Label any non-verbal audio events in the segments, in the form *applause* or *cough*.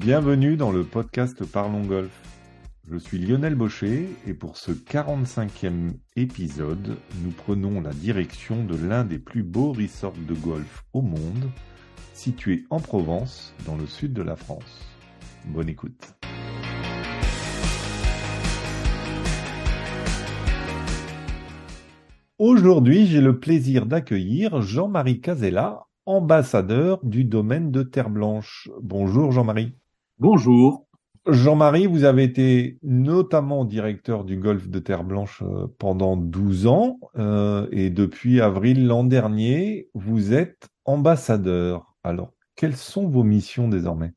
Bienvenue dans le podcast Parlons Golf. Je suis Lionel Baucher et pour ce 45e épisode, nous prenons la direction de l'un des plus beaux resorts de golf au monde, situé en Provence, dans le sud de la France. Bonne écoute. Aujourd'hui, j'ai le plaisir d'accueillir Jean-Marie Casella, ambassadeur du domaine de Terre Blanche. Bonjour Jean-Marie. Bonjour. Jean-Marie, vous avez été notamment directeur du golfe de Terre Blanche euh, pendant 12 ans euh, et depuis avril l'an dernier, vous êtes ambassadeur. Alors, quelles sont vos missions désormais?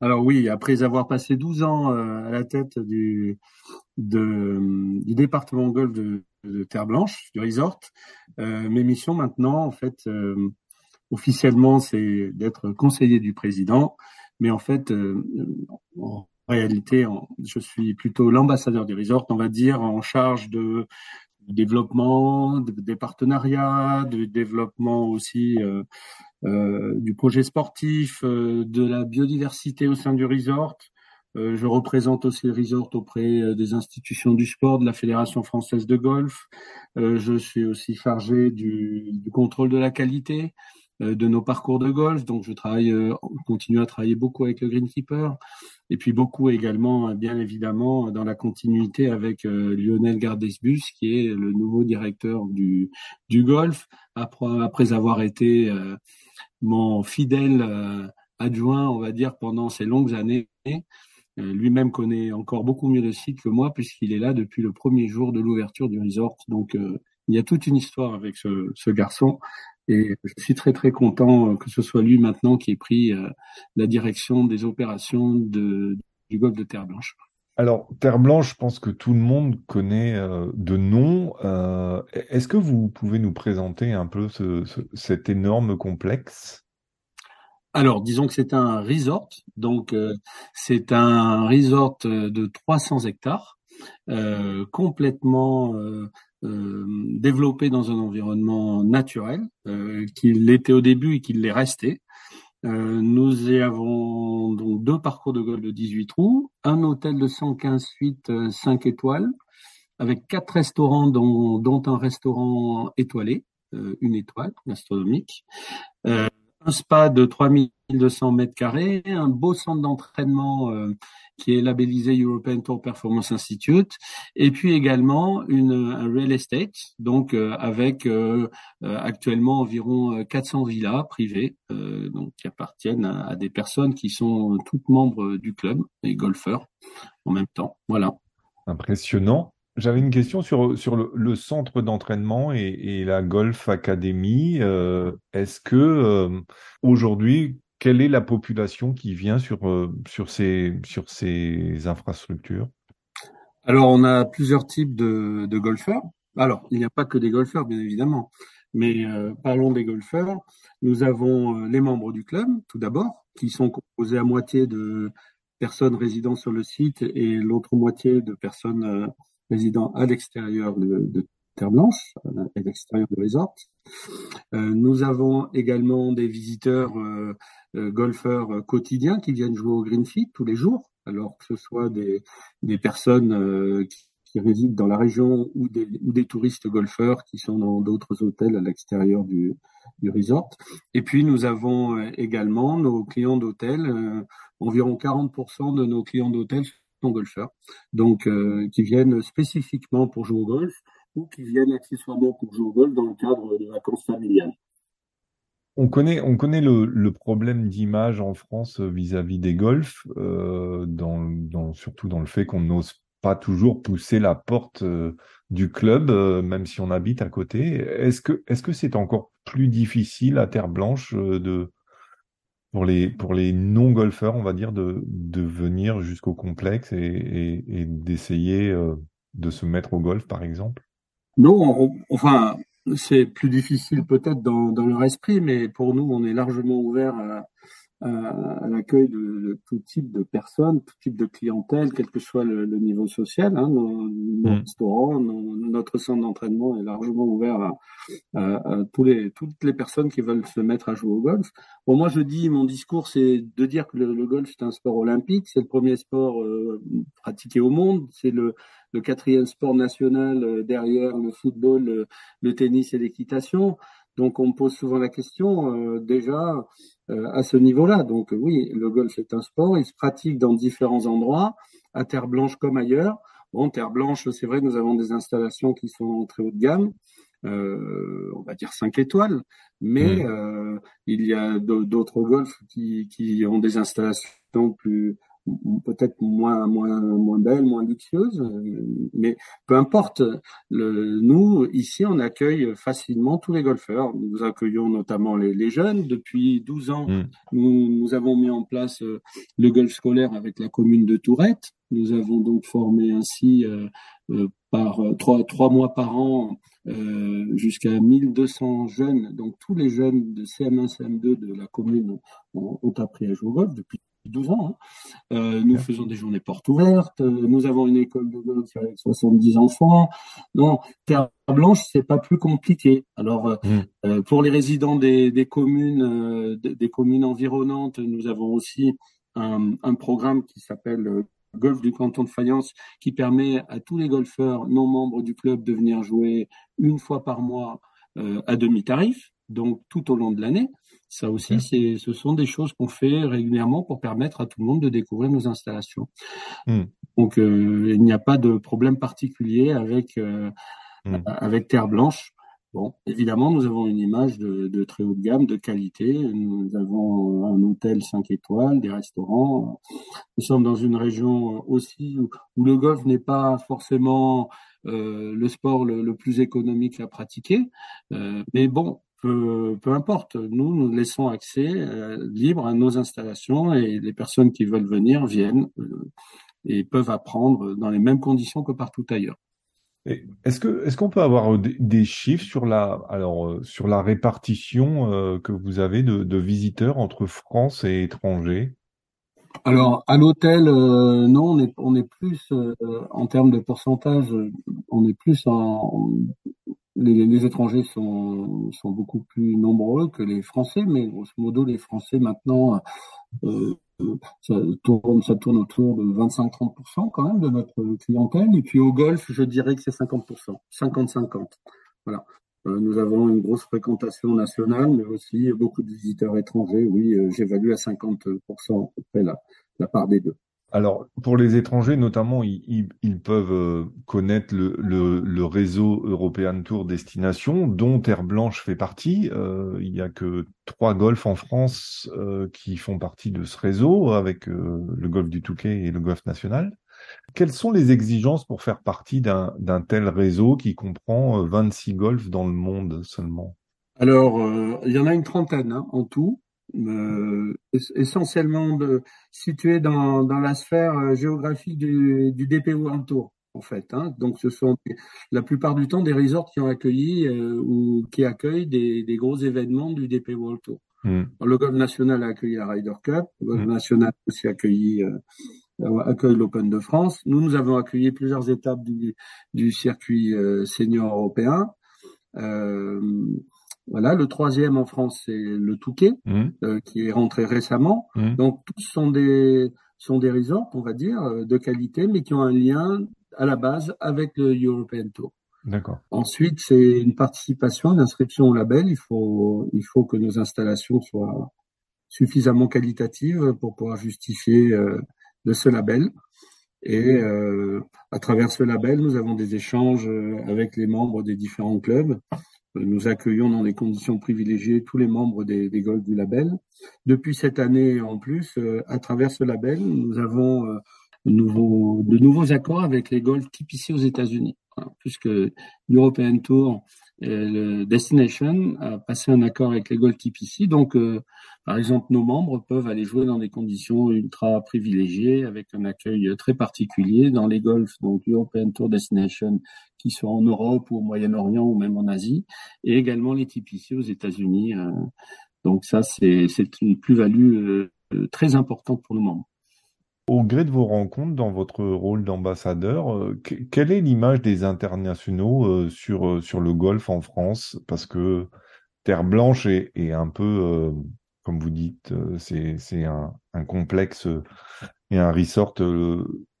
Alors oui, après avoir passé 12 ans euh, à la tête du, du département golf de, Terre Blanche, du resort, mes missions maintenant, en fait, officiellement, c'est d'être conseiller du président, mais en fait, en réalité, je suis plutôt l'ambassadeur du resort, on va dire, en charge de développement, des partenariats, du développement aussi euh, euh, du projet sportif, euh, de la biodiversité au sein du resort. Euh, je représente aussi le resort auprès euh, des institutions du sport, de la Fédération française de golf. je suis aussi chargé du contrôle de la qualité de nos parcours de golf. Donc, je travaille, continue à travailler beaucoup avec le Greenkeeper et puis beaucoup également, bien évidemment, dans la continuité avec euh, Lionel Gardesbus, qui est le nouveau directeur du, du golf, après, avoir été euh, mon fidèle euh, adjoint, on va dire, pendant ces longues années. Lui-même connaît encore beaucoup mieux le site que moi, puisqu'il est là depuis le premier jour de l'ouverture du resort. Donc, il y a toute une histoire avec ce, ce garçon. Et je suis très très content euh, que ce soit lui maintenant qui ait pris euh, la direction des opérations de, du golfe de Terre Blanche. Alors, Terre Blanche, je pense que tout le monde connaît euh, de nom. Est-ce que vous pouvez nous présenter un peu ce, cet énorme complexe? Alors, disons que c'est un resort, donc c'est un resort de 300 hectares, complètement euh, développé dans un environnement naturel, euh, qu'il l'était au début et qu'il l'est resté. Euh, nous y avons donc deux parcours de golf de 18 trous, un hôtel de 115 suites 5 étoiles, avec quatre restaurants, dont, dont un restaurant étoilé, une étoile gastronomique, un spa de 3200 mètres carrés, un beau centre d'entraînement qui est labellisé European Tour Performance Institute, et puis également un real estate, donc euh, avec euh, euh, actuellement environ 400 villas privées, qui appartiennent à, des personnes qui sont toutes membres du club et golfeurs en même temps. Voilà. Impressionnant. J'avais une question sur, sur le, centre d'entraînement et, la Golf Academy. Est-ce que aujourd'hui, quelle est la population qui vient sur, euh, sur, ces, sur ces infrastructures? Alors, on a plusieurs types de, de, golfeurs. Alors, il n'y a pas que des golfeurs, bien évidemment, mais euh, parlons des golfeurs. Nous avons euh, les membres du club, tout d'abord, qui sont composés à moitié de personnes résidant sur le site et l'autre moitié de personnes résidant à l'extérieur de, de Terre Blanche, à l'extérieur du resort. Euh, nous avons également des visiteurs euh, euh, golfeurs quotidiens qui viennent jouer au Greenfield tous les jours, alors que ce soit des, personnes qui, résident dans la région ou des, ou des touristes golfeurs qui sont dans d'autres hôtels à l'extérieur du, du resort. Et puis nous avons également nos clients d'hôtel, environ 40% de nos clients d'hôtel golfeurs, donc qui viennent spécifiquement pour jouer au golf ou qui viennent accessoirement pour jouer au golf dans le cadre de vacances familiales. On connaît, on connaît le, problème d'image en France vis-à-vis des golfs, euh, dans, surtout dans le fait qu'on n'ose pas toujours pousser la porte euh, du club, euh, même si on habite à côté. Est-ce que que c'est encore plus difficile à Terre Blanche euh, de pour les pour les non golfeurs, on va dire, de, de venir jusqu'au complexe et d'essayer euh, de se mettre au golf, par exemple? Non, enfin, c'est plus difficile peut-être dans, dans, leur esprit, mais pour nous, on est largement ouvert à, l'accueil de, tout type de personnes, tout type de clientèle, quel que soit le, niveau social. Hein, nos, mm. restaurants, notre centre d'entraînement est largement ouvert à, à, tous les, toutes les personnes qui veulent se mettre à jouer au golf. Bon, moi, je dis, mon discours, c'est de dire que le, golf c'est un sport olympique, c'est le premier sport euh, pratiqué au monde, c'est le, le quatrième sport national euh, derrière le football, le tennis et l'équitation. Donc on me pose souvent la question euh, déjà euh, à ce niveau-là. Donc oui, le golf est un sport, il se pratique dans différents endroits, à terre blanche comme ailleurs. Bon, terre blanche, c'est vrai, nous avons des installations qui sont très haut de gamme, euh, on va dire 5 étoiles, mais mmh. il y a d'autres golfs qui, qui ont des installations plus peut-être moins moins moins belle, moins luxueuse, mais peu importe. Le, nous ici, on accueille facilement tous les golfeurs. Nous accueillons notamment les, les jeunes. Depuis 12 ans, mm. nous, nous, avons mis en place euh, le golf scolaire avec la commune de Tourette. Nous avons donc formé ainsi euh, euh, par trois, trois mois par an euh, jusqu'à 1200 jeunes. Donc tous les jeunes de CM1, CM2 de la commune ont, ont appris à jouer au golf depuis 12 ans. Hein. Euh, nous faisons des journées portes ouvertes. Euh, nous avons une école de golf avec 70 enfants. Non, Terre Blanche, c'est pas plus compliqué. Alors, euh, mm. pour les résidents des, des communes, des, communes environnantes, nous avons aussi un, un programme qui s'appelle Golf du canton de Fayence, qui permet à tous les golfeurs non membres du club de venir jouer une fois par mois à demi-tarif, donc tout au long de l'année. Ça aussi, c'est, ce sont des choses qu'on fait régulièrement pour permettre à tout le monde de découvrir nos installations. Hmm. Donc, euh, il n'y a pas de problème particulier avec euh, hmm. avec Terre Blanche. Bon, évidemment, nous avons une image de, de, très haute gamme, de qualité. Nous avons un hôtel 5 étoiles, des restaurants. Nous sommes dans une région aussi où, le golf n'est pas forcément euh, le sport le, le, plus économique à pratiquer. Euh, mais bon, peu, peu importe. Nous, nous laissons accès euh, libre à nos installations et les personnes qui veulent venir viennent euh, et peuvent apprendre dans les mêmes conditions que partout ailleurs. Est-ce que est-ce qu'on peut avoir euh, des, chiffres sur la alors sur la répartition que vous avez de, de, visiteurs entre France et étrangers? Alors à l'hôtel, non, on est on est plus en termes de pourcentage, on est plus en, les, étrangers sont, sont beaucoup plus nombreux que les Français, mais grosso modo, les Français maintenant, euh, ça, tourne, ça tourne autour de 25-30% quand même de notre clientèle. Et puis au golf, je dirais que c'est 50%, 50-50. Voilà. Euh, nous avons une grosse fréquentation nationale, mais aussi beaucoup de visiteurs étrangers. Oui, euh, j'évalue à 50% à peu près la, la part des deux. Alors, pour les étrangers, notamment, ils, peuvent euh, connaître le, réseau European Tour Destination, dont Terre Blanche fait partie. Euh, il n'y a que trois golfs en France euh, qui font partie de ce réseau, avec le golf du Touquet et le golf national. Quelles sont les exigences pour faire partie d'un tel réseau qui comprend 26 golfs dans le monde seulement? Alors, il y en a une trentaine hein, en tout euh, essentiellement de, situé dans, dans la sphère euh, géographique du, du DP World Tour en fait. Hein. Donc ce sont la plupart du temps des resorts qui ont accueilli euh, ou qui accueillent des, des, gros événements du DP World Tour. Hmm. Le Golf National a accueilli la Ryder Cup, le Golf hmm. National a aussi accueilli euh, accueille l'Open de France. Nous, nous avons accueilli plusieurs étapes du, du circuit senior européen. Euh, voilà, le troisième en France, c'est le Touquet, mmh. euh, qui est rentré récemment. Mmh. Donc tous sont des sont des resorts, on va dire, euh, de qualité, mais qui ont un lien à la base avec le European Tour. D'accord. Ensuite, c'est une participation, une inscription au label. Il faut il faut que nos installations soient suffisamment qualitatives pour pouvoir justifier euh, de ce label. Et euh, à travers ce label, nous avons des échanges avec les membres des différents clubs nous accueillons dans des conditions privilégiées tous les membres des, golfs du label. Depuis cette année en plus, euh, à travers ce label, nous avons euh, de, nouveaux, accords avec les golfs TPC aux États-Unis, hein, puisque l'European Tour Destination a passé un accord avec les golfs TPC. Donc, euh, par exemple, nos membres peuvent aller jouer dans des conditions ultra privilégiées, avec un accueil très particulier dans les golfs, donc European Tour Destination qui sont en Europe ou au Moyen-Orient ou même en Asie, et également les TPC aux États-Unis, euh, Donc ça, c'est une plus-value très importante pour nos membres. Au gré de vos rencontres, dans votre rôle d'ambassadeur, quelle est l'image des internationaux sur, sur le golf en France? Parce que Terre Blanche est, un peu comme vous dites, euh, c'est un, un, complexe et un resort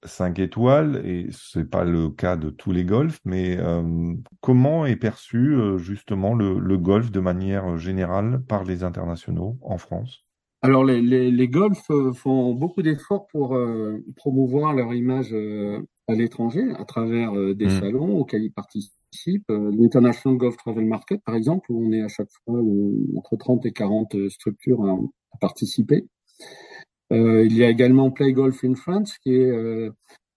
5 euh, étoiles, et ce n'est pas le cas de tous les golfs, mais euh, comment est perçu justement le, le, golf de manière générale par les internationaux en France? Alors les, les, les golfs font beaucoup d'efforts pour promouvoir leur image à l'étranger à travers des mmh. salons auxquels ils participent euh, l'International Golf Travel Market, par exemple, où on est à chaque fois euh, entre 30 et 40 euh, structures à, participer. Il y a également Play Golf in France, qui est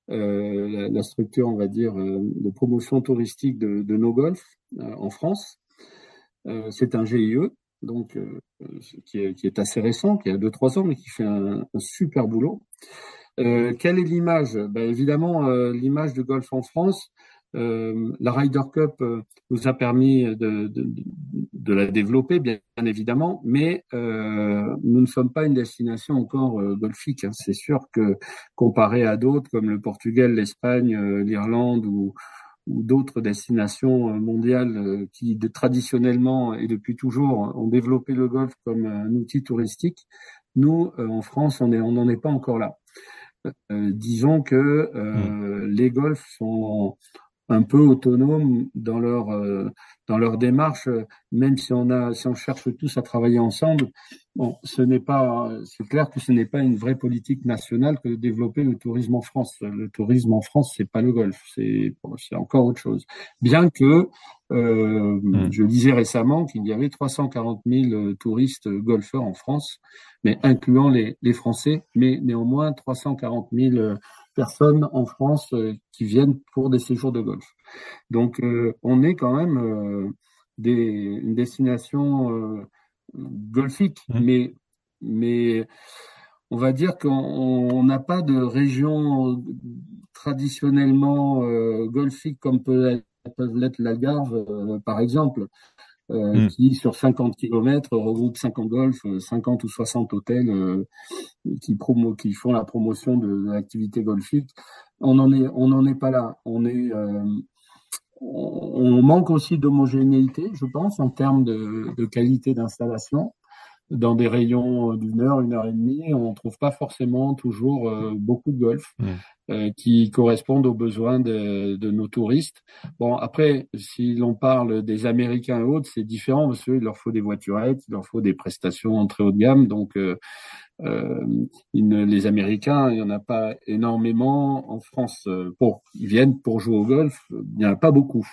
la, structure, on va dire, de promotion touristique de, de nos golfs en France. c'est un GIE, donc qui est, assez récent, qui a 2-3 ans, mais qui fait un, super boulot. quelle est l'image? Ben, Évidemment, l'image de golf en France, euh, la Ryder Cup euh, nous a permis de, de, de, la développer, bien, évidemment, mais euh, nous ne sommes pas une destination encore golfique. Hein. C'est sûr que comparé à d'autres comme le Portugal, l'Espagne, l'Irlande ou, ou d'autres destinations mondiales qui de, traditionnellement et depuis toujours ont développé le golf comme un outil touristique, nous, en France, on n'en est pas encore là. disons que mmh. les golfs sont un peu autonomes dans leur euh, dans leur démarche, même si on a si on cherche tous à travailler ensemble. Bon, ce n'est pas c'est clair que ce n'est pas une vraie politique nationale que de développer le tourisme en France. Le tourisme en France, c'est pas le golf, c'est c'est encore autre chose. Bien que euh, mmh. je disais récemment qu'il y avait 340 000 touristes golfeurs en France, mais incluant les, les Français, mais néanmoins 340 000 personnes en France euh, qui viennent pour des séjours de golf. Donc, euh, on est quand même euh, des, une destination golfique, mmh. mais, mais on va dire qu'on n'a pas de région traditionnellement golfique comme peut l'être l'Algarve, par exemple. Euh, hmm. qui sur 50 km regroupe 50 golfs, 50 ou 60 hôtels euh, qui, promo qui font la promotion de, l'activité golfique. On n'en est, on n'en est pas là. On est, euh, on, manque aussi d'homogénéité, je pense, en termes de, de qualité d'installation dans des rayons d'une heure, une heure et demie, on ne trouve pas forcément toujours euh, beaucoup de golf mmh. Euh, qui correspondent aux besoins de, de, nos touristes. Bon, après, si l'on parle des Américains et autres, c'est différent parce qu'il leur faut des voiturettes, il leur faut des prestations en très haut de gamme. Donc, euh, euh, les Américains, il n'y en a pas énormément en France. Pour, ils viennent pour jouer au golf, il n'y en a pas beaucoup.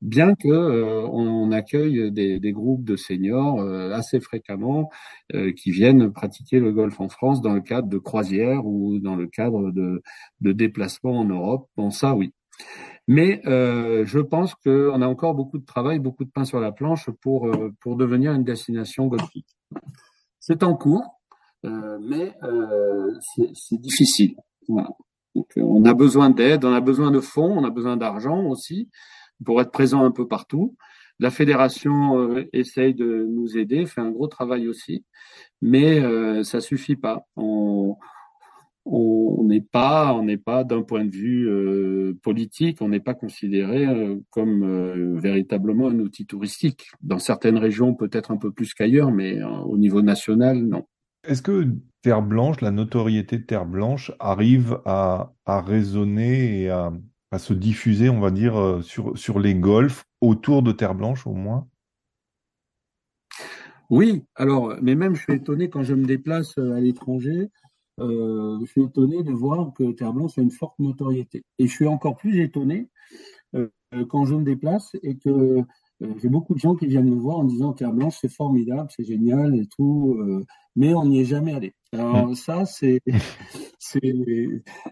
Bien que euh, on, accueille des, des, groupes de seniors assez fréquemment qui viennent pratiquer le golf en France dans le cadre de croisières ou dans le cadre de, de déplacements en Europe. Bon, ça, oui. Mais euh, je pense qu'on a encore beaucoup de travail, beaucoup de pain sur la planche pour, pour devenir une destination golfique. C'est en cours. Euh, mais euh, c'est difficile. Euh, on a besoin d'aide, on a besoin de fonds, on a besoin d'argent aussi pour être présent un peu partout. La fédération essaye de nous aider, fait un gros travail aussi, mais euh, ça suffit pas. On n'est pas, on n'est pas d'un point de vue euh, politique, on n'est pas considéré comme véritablement un outil touristique. Dans certaines régions, peut-être un peu plus qu'ailleurs, mais au niveau national, non. Est-ce que Terre Blanche, la notoriété de Terre Blanche, arrive à, à résonner et à, à, se diffuser, on va dire, euh, sur, sur les golfs autour de Terre Blanche au moins? Oui, alors, mais même je suis étonné quand je me déplace euh, à l'étranger, euh, je suis étonné de voir que Terre Blanche a une forte notoriété. Et je suis encore plus étonné euh, quand je me déplace et que j'ai beaucoup de gens qui viennent me voir en disant Terre Blanche, c'est formidable, c'est génial et tout mais on n'y est jamais allé. Alors mm. ça, *laughs* c'est,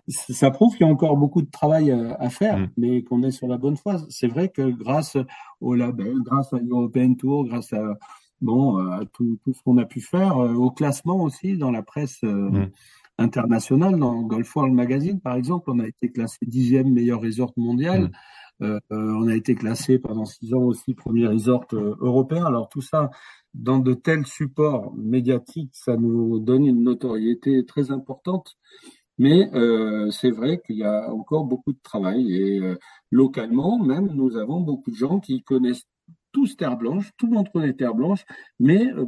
ça prouve qu'il y a encore beaucoup de travail à, faire, mm. mais qu'on est sur la bonne voie. C'est vrai que grâce au label, grâce à l'European Tour, grâce à bon à tout, tout ce qu'on a pu faire, euh, au classement aussi dans la presse euh, mm. internationale, dans Golf World Magazine par exemple, on a été classé dixième meilleur resort mondial. on a été classé pendant six ans aussi premier resort européen. Alors tout ça, dans de tels supports médiatiques, ça nous donne une notoriété très importante. Mais euh, c'est vrai qu'il y a encore beaucoup de travail et euh, localement même, nous avons beaucoup de gens qui connaissent tous Terre Blanche, tout le monde connaît Terre Blanche, mais euh,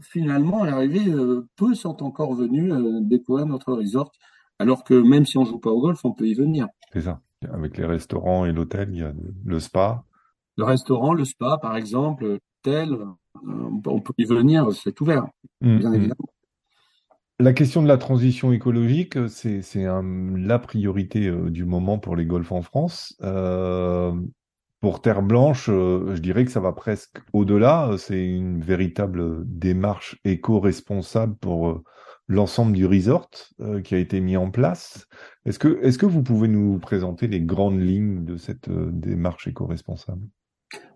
finalement à l'arrivée, peu sont encore venus découvrir notre resort, alors que même si on joue pas au golf, on peut y venir. C'est ça. Avec les restaurants et l'hôtel, il y a le spa. Le restaurant, le spa, par exemple, l'hôtel, on peut y venir, c'est ouvert, mmh, bien mmh. évidemment. La question de la transition écologique, c'est la priorité euh, du moment pour les golfs en France. Euh, pour Terre Blanche, euh, je dirais que ça va presque au-delà. C'est une véritable démarche éco-responsable pour l'ensemble du resort qui a été mis en place. Est-ce que, est que vous pouvez nous présenter les grandes lignes de cette démarche éco-responsable?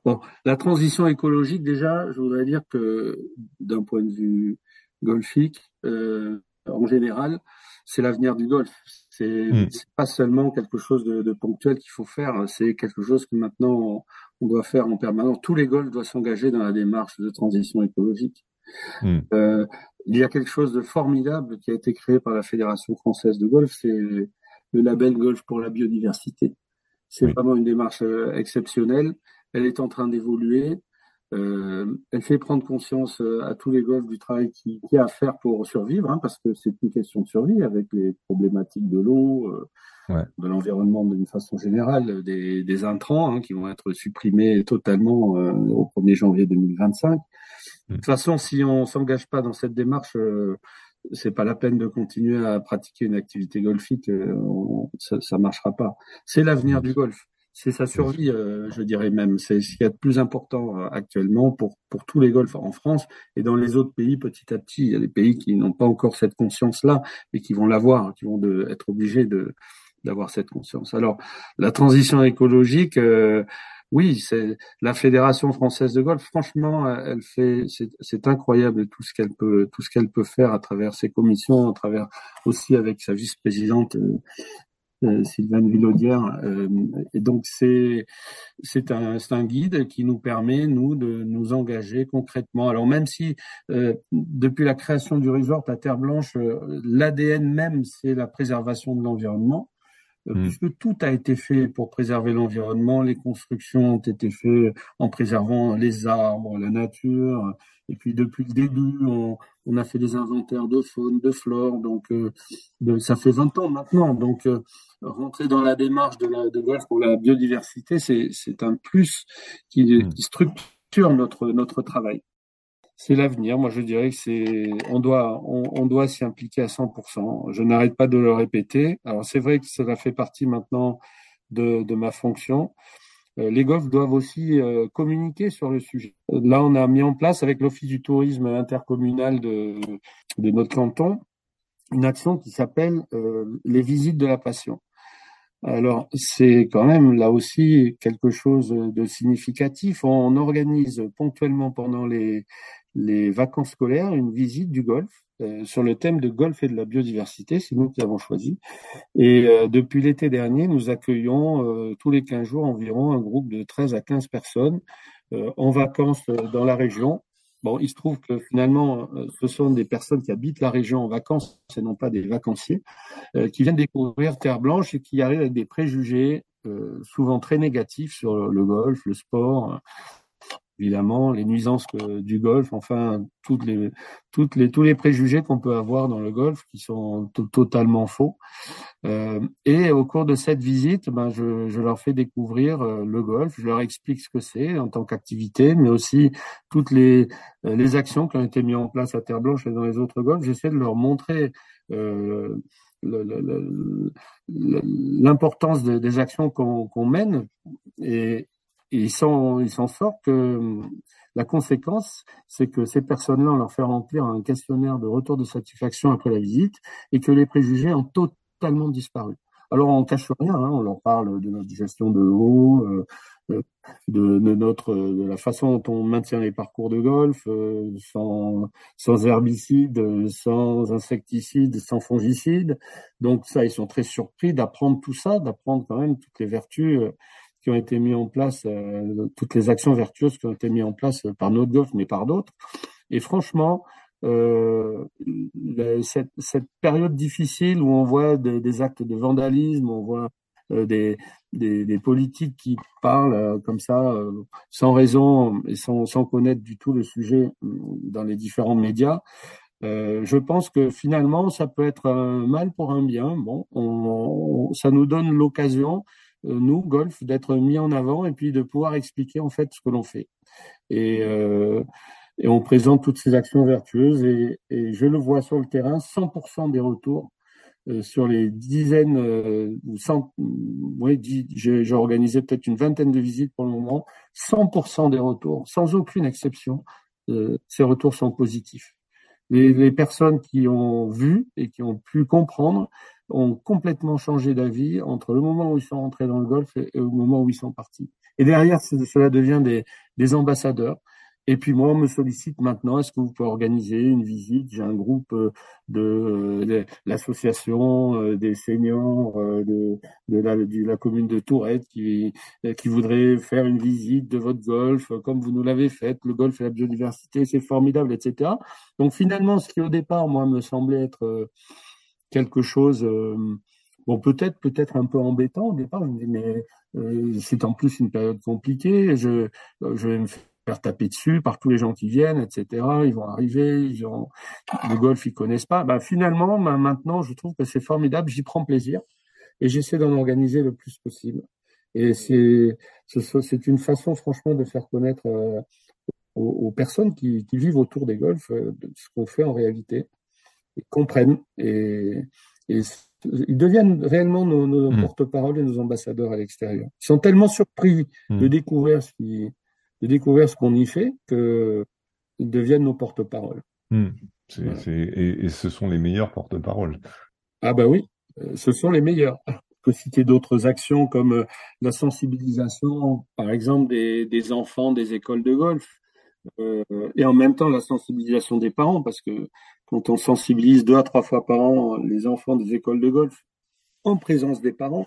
Bon, la transition écologique, déjà, je voudrais dire que d'un point de vue golfique, euh, en général, c'est l'avenir du golf. C'est hmm. pas seulement quelque chose de, de ponctuel qu'il faut faire, c'est quelque chose que maintenant on, doit faire en permanence. Tous les golfs doivent s'engager dans la démarche de transition écologique. Hmm. Euh, il y a quelque chose de formidable qui a été créé par la Fédération française de golf, c'est le label Golf pour la biodiversité. C'est vraiment une démarche euh, exceptionnelle. Elle est en train d'évoluer. Euh, elle fait prendre conscience euh, à tous les golfs du travail qu'il y a à faire pour survivre, hein, parce que c'est une question de survie avec les problématiques de l'eau, euh, de l'environnement d'une façon générale, des, des intrants hein, qui vont être supprimés totalement euh, au 1er janvier 2025. De mm. toute façon, si on s'engage pas dans cette démarche, c'est pas la peine de continuer à pratiquer une activité golfique, ça, ça marchera pas. C'est l'avenir du golf c'est sa survie, euh, je dirais même. C'est ce qu'il y a de plus important euh, actuellement pour, pour tous les golfs en France et dans les autres pays petit à petit. Il y a des pays qui n'ont pas encore cette conscience-là et qui vont l'avoir, qui vont de, être obligés de d'avoir cette conscience. Alors, la transition écologique, euh, oui, c'est la Fédération française de golf. Franchement, elle fait, c'est incroyable tout ce qu'elle peut, tout ce qu'elle peut faire à travers ses commissions, à travers aussi avec sa vice-présidente euh, Sylvain Villaudière. Euh, et donc c'est c'est un, un guide qui nous permet nous de nous engager concrètement. Alors même si euh, depuis la création du resort à Terre Blanche, l'ADN même c'est la préservation de l'environnement. Mm. puisque tout a été fait pour préserver l'environnement, les constructions ont été faites en préservant les arbres, la nature, et puis depuis le début, on, on a fait des inventaires de faune, de flore, donc euh, ça fait 20 ans maintenant. Donc euh, rentrer dans la démarche de, la, de golf pour la biodiversité, c'est un plus qui, mm. qui structure notre, notre travail c'est l'avenir. Moi, je dirais que c'est, on doit, on, doit s'y impliquer à 100%. Je n'arrête pas de le répéter. Alors, c'est vrai que cela fait partie maintenant de, de ma fonction. Euh, les golfs doivent aussi euh, communiquer sur le sujet. Là, on a mis en place avec l'Office du tourisme intercommunal de, de notre canton une action qui s'appelle euh, les visites de la passion. Alors, c'est quand même là aussi quelque chose de significatif. On organise ponctuellement pendant les, les vacances scolaires une visite du golf euh, sur le thème de golf et de la biodiversité. C'est nous qui avons choisi. Et euh, depuis l'été dernier, nous accueillons euh, tous les 15 jours environ un groupe de 13 à 15 personnes en vacances dans la région. Bon, il se trouve que finalement, ce sont des personnes qui habitent la région en vacances, et non pas des vacanciers, qui viennent découvrir Terre Blanche et qui arrivent avec des préjugés souvent très négatifs sur le golf, le sport, évidemment, les nuisances du golf, enfin toutes les, toutes les, tous les préjugés qu'on peut avoir dans le golf qui sont totalement faux. Euh, et au cours de cette visite, ben, je, je leur fais découvrir euh, le golf, je leur explique ce que c'est en tant qu'activité, mais aussi toutes les, euh, les actions qui ont été mises en place à Terre Blanche et dans les autres golfs. J'essaie de leur montrer euh, l'importance des actions qu'on mène et, ils s'en ils sortent que la conséquence, c'est que ces personnes-là, on leur fait remplir un questionnaire de retour de satisfaction après la visite et que les préjugés ont totalement disparu. Alors on cache rien, hein, on leur parle de notre gestion de l'eau, euh, euh, de, notre de la façon dont on maintient les parcours de golf, euh, sans, sans herbicides, sans insecticides, sans fongicides. Donc ça, ils sont très surpris d'apprendre tout ça, d'apprendre quand même toutes les vertus ont été mis en place, toutes les actions vertueuses qui ont été mises en place par notre golf, mais par d'autres. Et franchement, euh, cette, cette, période difficile où on voit des, actes de vandalisme, on voit euh, des, des, politiques qui parlent euh, comme ça, euh, sans raison et sans, sans, connaître du tout le sujet dans les différents médias. je pense que finalement, ça peut être un mal pour un bien. Bon, on, ça nous donne l'occasion, nous, golf, d'être mis en avant et puis de pouvoir expliquer en fait ce que l'on fait. Et et on présente toutes ces actions vertueuses et, et je le vois sur le terrain, 100% des retours euh, sur les dizaines euh, ou cent, oui, j'ai organisé peut-être une vingtaine de visites pour le moment, 100% des retours, sans aucune exception, euh, ces retours sont positifs. Les, personnes qui ont vu et qui ont pu comprendre ont complètement changé d'avis entre le moment où ils sont rentrés dans le golf et, et, au moment où ils sont partis. Et derrière, cela devient des, des ambassadeurs. Et puis moi, on me sollicite maintenant, est-ce que vous pouvez organiser une visite? J'ai un groupe euh, euh, de, l'association euh, des seniors de, la, de, la, commune de Tourette qui, qui voudrait faire une visite de votre golf, comme vous nous l'avez fait. Le golf et la biodiversité, c'est formidable, etc. Donc finalement, ce qui au départ, moi, me semblait être quelque chose... Bon, peut-être, peut-être un peu embêtant au départ. Je me dis, mais c'est en plus une période compliquée. Je, je vais me faire taper dessus par tous les gens qui viennent, etc. Ils vont arriver, ils ont le golf, ils connaissent pas. Bah, finalement, maintenant, je trouve que c'est formidable. J'y prends plaisir et j'essaie d'en organiser le plus possible. Et c'est une façon, franchement, de faire connaître euh, aux, personnes qui, vivent autour des golfs euh, ce qu'on fait en réalité, comprennent et, et ils deviennent réellement nos, nos mmh. porte-parole et nos ambassadeurs à l'extérieur. Ils sont tellement surpris de mmh. découvrir ce qui, de découvrir ce qu'on y fait qu'ils deviennent nos porte-parole. Hmm. Et, ce sont les meilleurs porte-parole. Ah bah oui, euh, ce sont les meilleurs. Je peux citer d'autres actions comme euh, la sensibilisation, par exemple, des, enfants des écoles de golf, euh, et en même temps la sensibilisation des parents, parce que quand on sensibilise deux à trois fois par an les enfants des écoles de golf en présence des parents,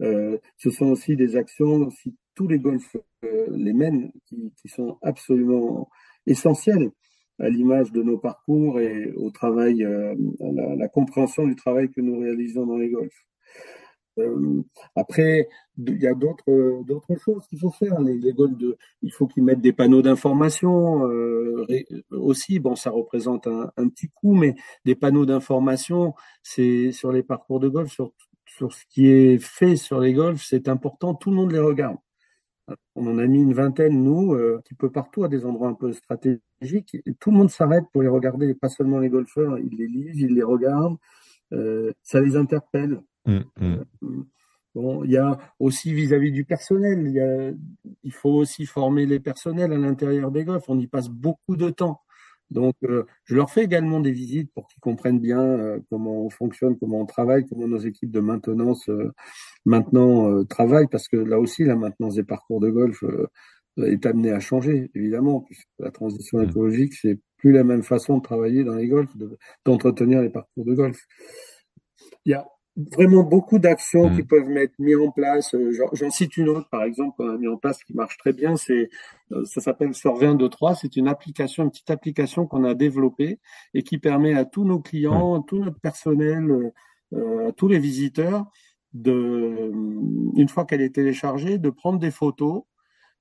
ce sont aussi des actions aussi tous les golfs euh, les mènent, qui, sont absolument essentiels à l'image de nos parcours et au travail, euh, à la, compréhension du travail que nous réalisons dans les golfs. Euh, après, il y a d'autres d'autres choses qu'il faut faire. Les, les de, il faut qu'ils mettent des panneaux d'information aussi. Bon, ça représente un, un, petit coût, mais des panneaux d'information, c'est sur les parcours de golf, sur, sur ce qui est fait sur les golfs, c'est important. Tout le monde les regarde. On en a mis une vingtaine, nous, euh, un petit peu partout, à des endroits un peu stratégiques. tout le monde s'arrête pour les regarder, pas seulement les golfeurs, ils les lisent, ils les regardent, euh, ça les interpelle. Mmh, mmh. Euh, bon, il y a aussi vis-à-vis du personnel, il, il faut aussi former les personnels à l'intérieur des golfs. On y passe beaucoup de temps. Donc, euh, je leur fais également des visites pour qu'ils comprennent bien euh, comment on fonctionne, comment on travaille, comment nos équipes de maintenance euh, maintenant travaillent, parce que là aussi, la maintenance des parcours de golf est amenée à changer, évidemment, puisque la transition mmh. écologique, c'est plus la même façon de travailler dans les golfs, d'entretenir les parcours de golf. Il y a vraiment beaucoup d'actions qui mm. peuvent être mises en place. Euh, j'en cite une autre, par exemple, qu'on a mis en place qui marche très bien. C'est, euh, ça s'appelle Surveillant 23. C'est une application, une petite application qu'on a développée et qui permet à tous nos clients, à tout notre personnel, euh, à tous les visiteurs, de, une fois qu'elle est téléchargée, de prendre des photos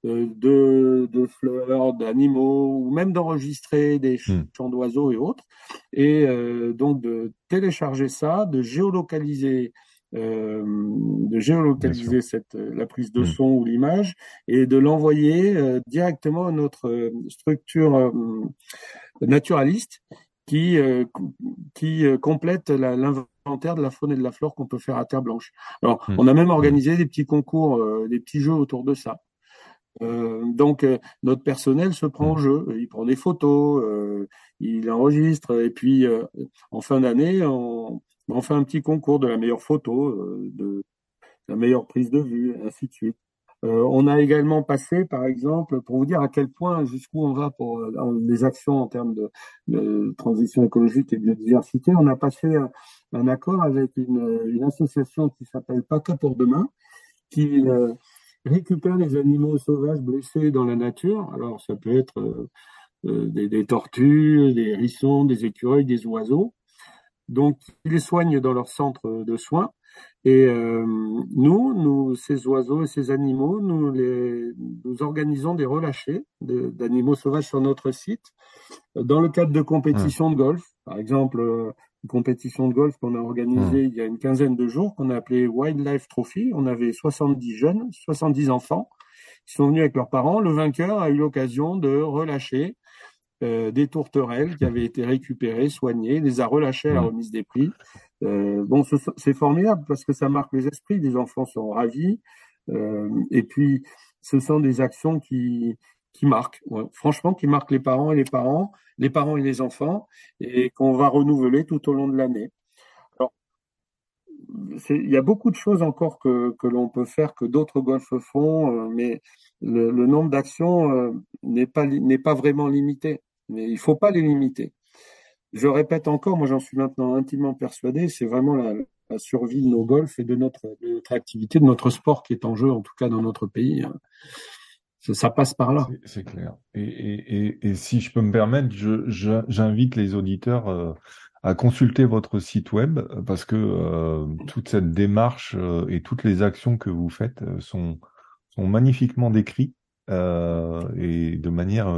de, de, fleurs, d'animaux, ou même d'enregistrer des hmm. chants d'oiseaux et autres, et euh, donc de télécharger ça, de géolocaliser, euh, de géolocaliser cette, la prise de hmm. son ou l'image, et de l'envoyer euh, directement à notre structure naturaliste qui, qui complète l'inventaire de la faune et de la flore qu'on peut faire à Terre Blanche. Alors, hmm. on a même organisé des petits concours, des petits jeux autour de ça. Euh, donc euh, notre personnel se prend en jeu, il prend des photos, euh, il enregistre et puis en fin d'année on, on, fait un petit concours de la meilleure photo, de la meilleure prise de vue, ainsi de suite. on a également passé, par exemple, pour vous dire à quel point, jusqu'où on va pour les actions en termes de, de, transition écologique et biodiversité, on a passé un, accord avec une, une association qui s'appelle PACA pour demain, qui récupèrent les animaux sauvages blessés dans la nature. Alors ça peut être des, des, tortues, des hérissons, des écureuils, des oiseaux. Donc ils les soignent dans leur centre de soins. Et euh, nous, nous, ces oiseaux et ces animaux, nous, les, nous organisons des relâchés d'animaux sauvages sur notre site dans le cadre de compétitions de golf. Par exemple, euh, une compétition de golf qu'on a organisée il y a une quinzaine de jours, qu'on a appelée Wildlife Trophy. On avait 70 jeunes, 70 enfants qui sont venus avec leurs parents. Le vainqueur a eu l'occasion de relâcher euh, des tourterelles qui avaient été récupérées, soignées, les a relâchées à la remise des prix. Euh, bon, c'est formidable parce que ça marque les esprits, les enfants sont ravis. Euh, et puis, ce sont des actions qui, qui marquent, franchement, qui marquent les parents et les parents, les parents et les enfants, et qu'on va renouveler tout au long de l'année. Alors, il y a beaucoup de choses encore que, que l'on peut faire, que d'autres golfs font, mais le, nombre d'actions n'est pas, pas vraiment limité mais il ne faut pas les limiter. Je répète encore, moi j'en suis maintenant intimement persuadé, c'est vraiment la, survie de nos golfs et de notre, activité, de notre sport qui est en jeu, en tout cas dans notre pays. Hein. Ça, passe par là. C'est clair. Et, si je peux me permettre, j'invite les auditeurs euh, à consulter votre site web parce que euh, toute cette démarche euh, et toutes les actions que vous faites sont, sont magnifiquement décrites et de manière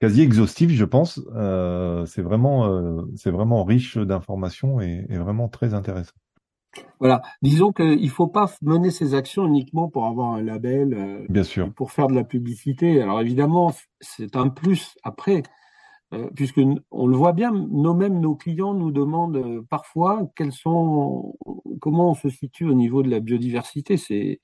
quasi exhaustif, je pense. Euh, c'est vraiment, euh, c'est vraiment riche d'informations et, vraiment très intéressant. Voilà, disons qu'il ne faut pas mener ces actions uniquement pour avoir un label, euh, bien sûr, pour faire de la publicité. Alors évidemment, c'est un plus après, puisque on le voit bien, nous mêmes nos clients nous demandent parfois quels sont, comment on se situe au niveau de la biodiversité. C'est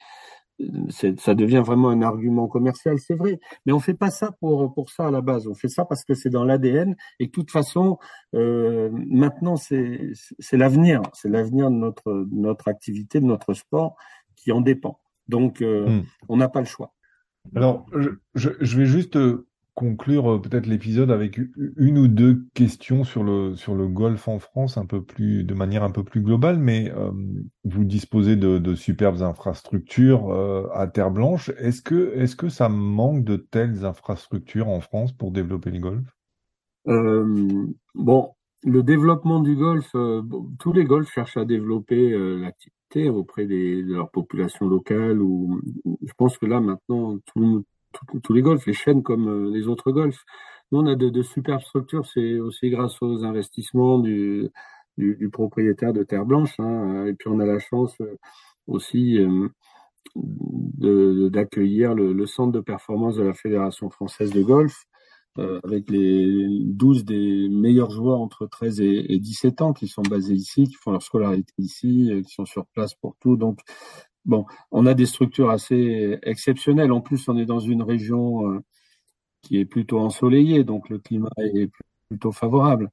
ça devient vraiment un argument commercial, c'est vrai. Mais on fait pas ça pour pour ça à la base. On fait ça parce que c'est dans l'ADN et de toute façon, euh, maintenant c'est c'est l'avenir, c'est l'avenir de notre notre activité, de notre sport qui en dépend. Donc euh, hmm. on n'a pas le choix. Alors je, je, je vais juste euh, conclure euh, peut-être l'épisode avec une ou deux questions sur le, sur le golf en France, un peu plus, de manière un peu plus globale, mais euh, vous disposez de, superbes infrastructures euh, à Terre Blanche. Est-ce que, est-ce que ça manque de telles infrastructures en France pour développer le golf? Bon, le développement du golf, tous les golfs cherchent à développer l'activité auprès de leur population locale. Ou, je pense que là maintenant, tout, le tous les golfs, les chaînes comme euh, les autres golfs. Nous, on a de, de superbes structures, c'est aussi grâce aux investissements du, du, propriétaire de Terre Blanche. Hein. Et puis, on a la chance euh, aussi euh, d'accueillir le, centre de performance de la Fédération française de golf, avec les 12 des meilleurs joueurs entre 13 et, et, 17 ans qui sont basés ici, qui font leur scolarité ici, qui sont sur place pour tout. Donc, Bon, on a des structures assez exceptionnelles. En plus, on est dans une région euh, qui est plutôt ensoleillée, donc le climat est plutôt favorable.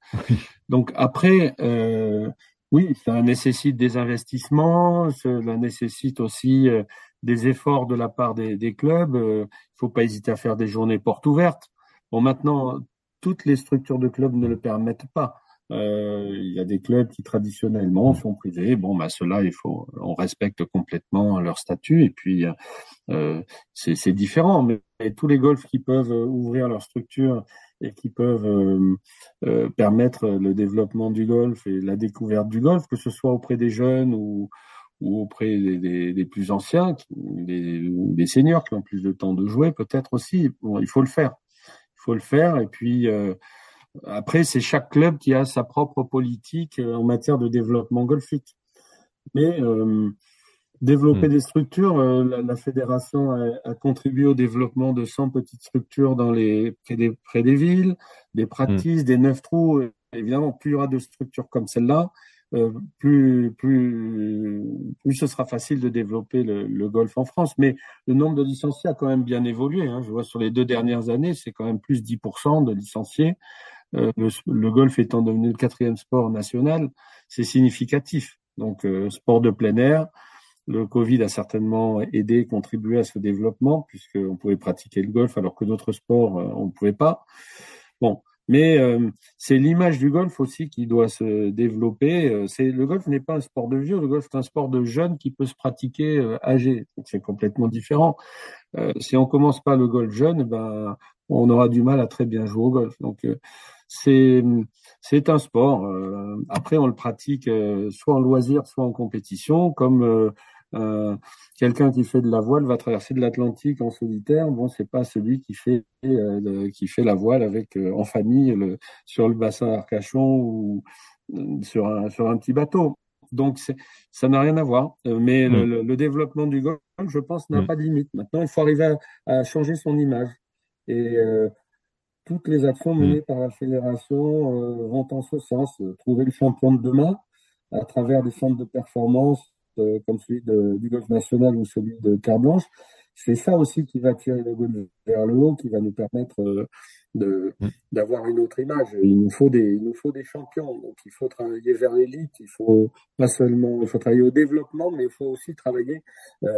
Donc après, euh, oui, ça nécessite des investissements, cela nécessite aussi euh, des efforts de la part des, des clubs. Il ne faut pas hésiter à faire des journées portes ouvertes. Bon, maintenant, toutes les structures de clubs ne le permettent pas. Euh, il y a des clubs qui traditionnellement sont privés. Bon, bah ceux-là, il faut, on respecte complètement leur statut. Et puis, euh, c'est différent. Mais, tous les golfs qui peuvent ouvrir leur structure et qui peuvent euh, euh, permettre le développement du golf et la découverte du golf, que ce soit auprès des jeunes ou, auprès des, plus anciens, des, des, seniors qui ont plus de temps de jouer, peut-être aussi. Bon, il faut le faire. Il faut le faire. Et puis, euh, après, c'est chaque club qui a sa propre politique euh, en matière de développement golfique. Mais euh, développer hmm. des structures, euh, la, fédération a, contribué au développement de 100 petites structures dans les près des, près des villes, des pratiques, hmm. des neuf trous. Évidemment, plus il y aura de structures comme celle-là, euh, plus, plus, plus ce sera facile de développer le, le, golf en France. Mais le nombre de licenciés a quand même bien évolué. Hein. Je vois sur les deux dernières années, c'est quand même plus 10% de licenciés. Euh, le, golf étant devenu le quatrième sport national, c'est significatif. Donc, euh, sport de plein air, le Covid a certainement aidé, contribué à ce développement, puisqu'on pouvait pratiquer le golf alors que d'autres sports, euh, on ne pouvait pas. Bon, Mais c'est l'image du golf aussi qui doit se développer. C'est le golf n'est pas un sport de vieux, le golf est un sport de jeunes qui peut se pratiquer âgé. C'est complètement différent. si on commence pas le golf jeune, ben on aura du mal à très bien jouer au golf. Donc c'est c'est un sport. après, on le pratique soit en loisir, soit en compétition, comme euh, quelqu'un qui fait de la voile va traverser de l'Atlantique en solitaire. Bon, c'est pas celui qui fait euh, qui fait la voile avec euh, en famille le, sur le bassin Arcachon ou sur un sur un petit bateau. Donc ça n'a rien à voir. Mais mm. le, développement du golf, je pense, n'a mm. pas de limite. Maintenant, il faut arriver à, changer son image. Et toutes les actions menées mm. par la fédération vont en ce sens. Trouver le champion de demain à travers des centres de performance euh, comme celui de, du golf national ou celui de Terre Blanche, c'est ça aussi qui va tirer le golf vers le haut, qui va nous permettre euh, de mm. d'avoir une autre image. Il nous faut des il nous faut des champions. Donc il faut travailler vers l'élite. Il faut pas seulement il faut travailler au développement, mais il faut aussi travailler euh,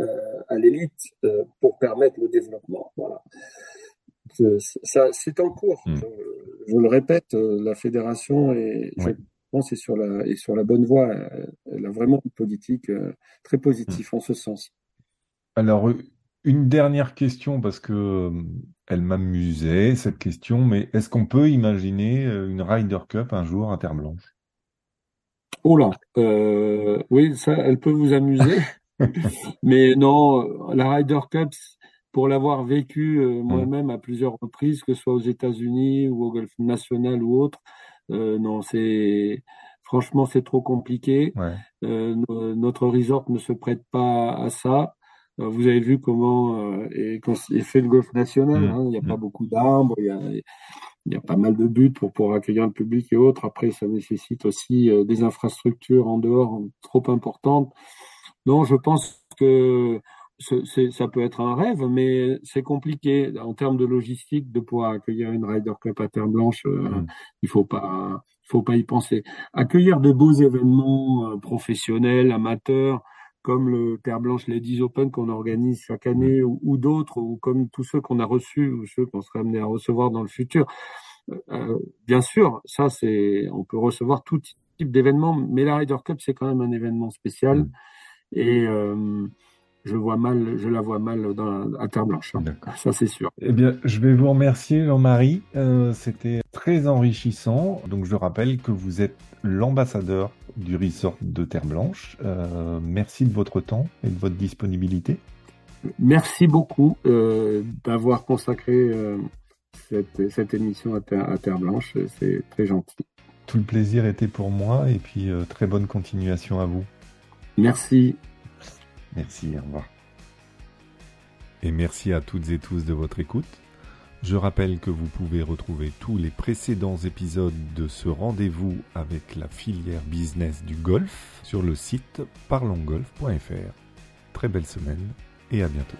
euh, à l'élite euh, pour permettre le développement. Voilà. Ça c'est en cours. Mm. Je, le répète, la fédération est pense, est sur la, est sur la bonne voie. Elle a vraiment une politique euh, très positive en ce sens. Alors, une dernière question, parce que euh, elle m'amusait, cette question, mais est-ce qu'on peut imaginer euh, une Ryder Cup un jour à Terre Blanche? Oh là, oui, ça, elle peut vous amuser. *laughs* *laughs* mais non, la Ryder Cup, pour l'avoir vécu moi-même à plusieurs reprises, que ce soit aux États-Unis ou au Golfe national ou autre, euh, non, c'est franchement c'est trop compliqué. Euh, notre resort ne se prête pas à ça. Euh, vous avez vu comment est, fait le golf national. Mmh. Hein. il n'y a pas mmh. beaucoup d'arbres. Il y a, il y a pas mal de buts pour, pour accueillir le public et autres. Après, ça nécessite aussi des infrastructures en dehors trop importantes. Non, je pense que ça peut être un rêve, mais c'est compliqué en termes de logistique de pouvoir accueillir une Ryder Cup à Terre Blanche. Euh, mm. Il faut pas, faut pas y penser. Accueillir de beaux événements euh, professionnels, amateurs, comme le Terre Blanche Ladies Open qu'on organise chaque année, ou, d'autres, ou comme tous ceux qu'on a reçus ou ceux qu'on serait amené à recevoir dans le futur. Euh, bien sûr, ça c'est, on peut recevoir tout type d'événements, mais la Ryder Cup c'est quand même un événement spécial. Mm. Et je vois mal, je la vois mal dans, à Terre Blanche. Hein. Ça, c'est sûr. Eh bien, je vais vous remercier, Jean-Marie. Euh, C'était très enrichissant. Donc, je rappelle que vous êtes l'ambassadeur du resort de Terre Blanche. Euh, merci de votre temps et de votre disponibilité. Merci beaucoup euh, d'avoir consacré euh, cette, cette, émission à Terre, à Terre Blanche. C'est très gentil. Tout le plaisir était pour moi et puis très bonne continuation à vous. Merci. Merci, au revoir. Et merci à toutes et tous de votre écoute. Je rappelle que vous pouvez retrouver tous les précédents épisodes de ce rendez-vous avec la filière business du golf sur le site parlongolf.fr. Très belle semaine et à bientôt.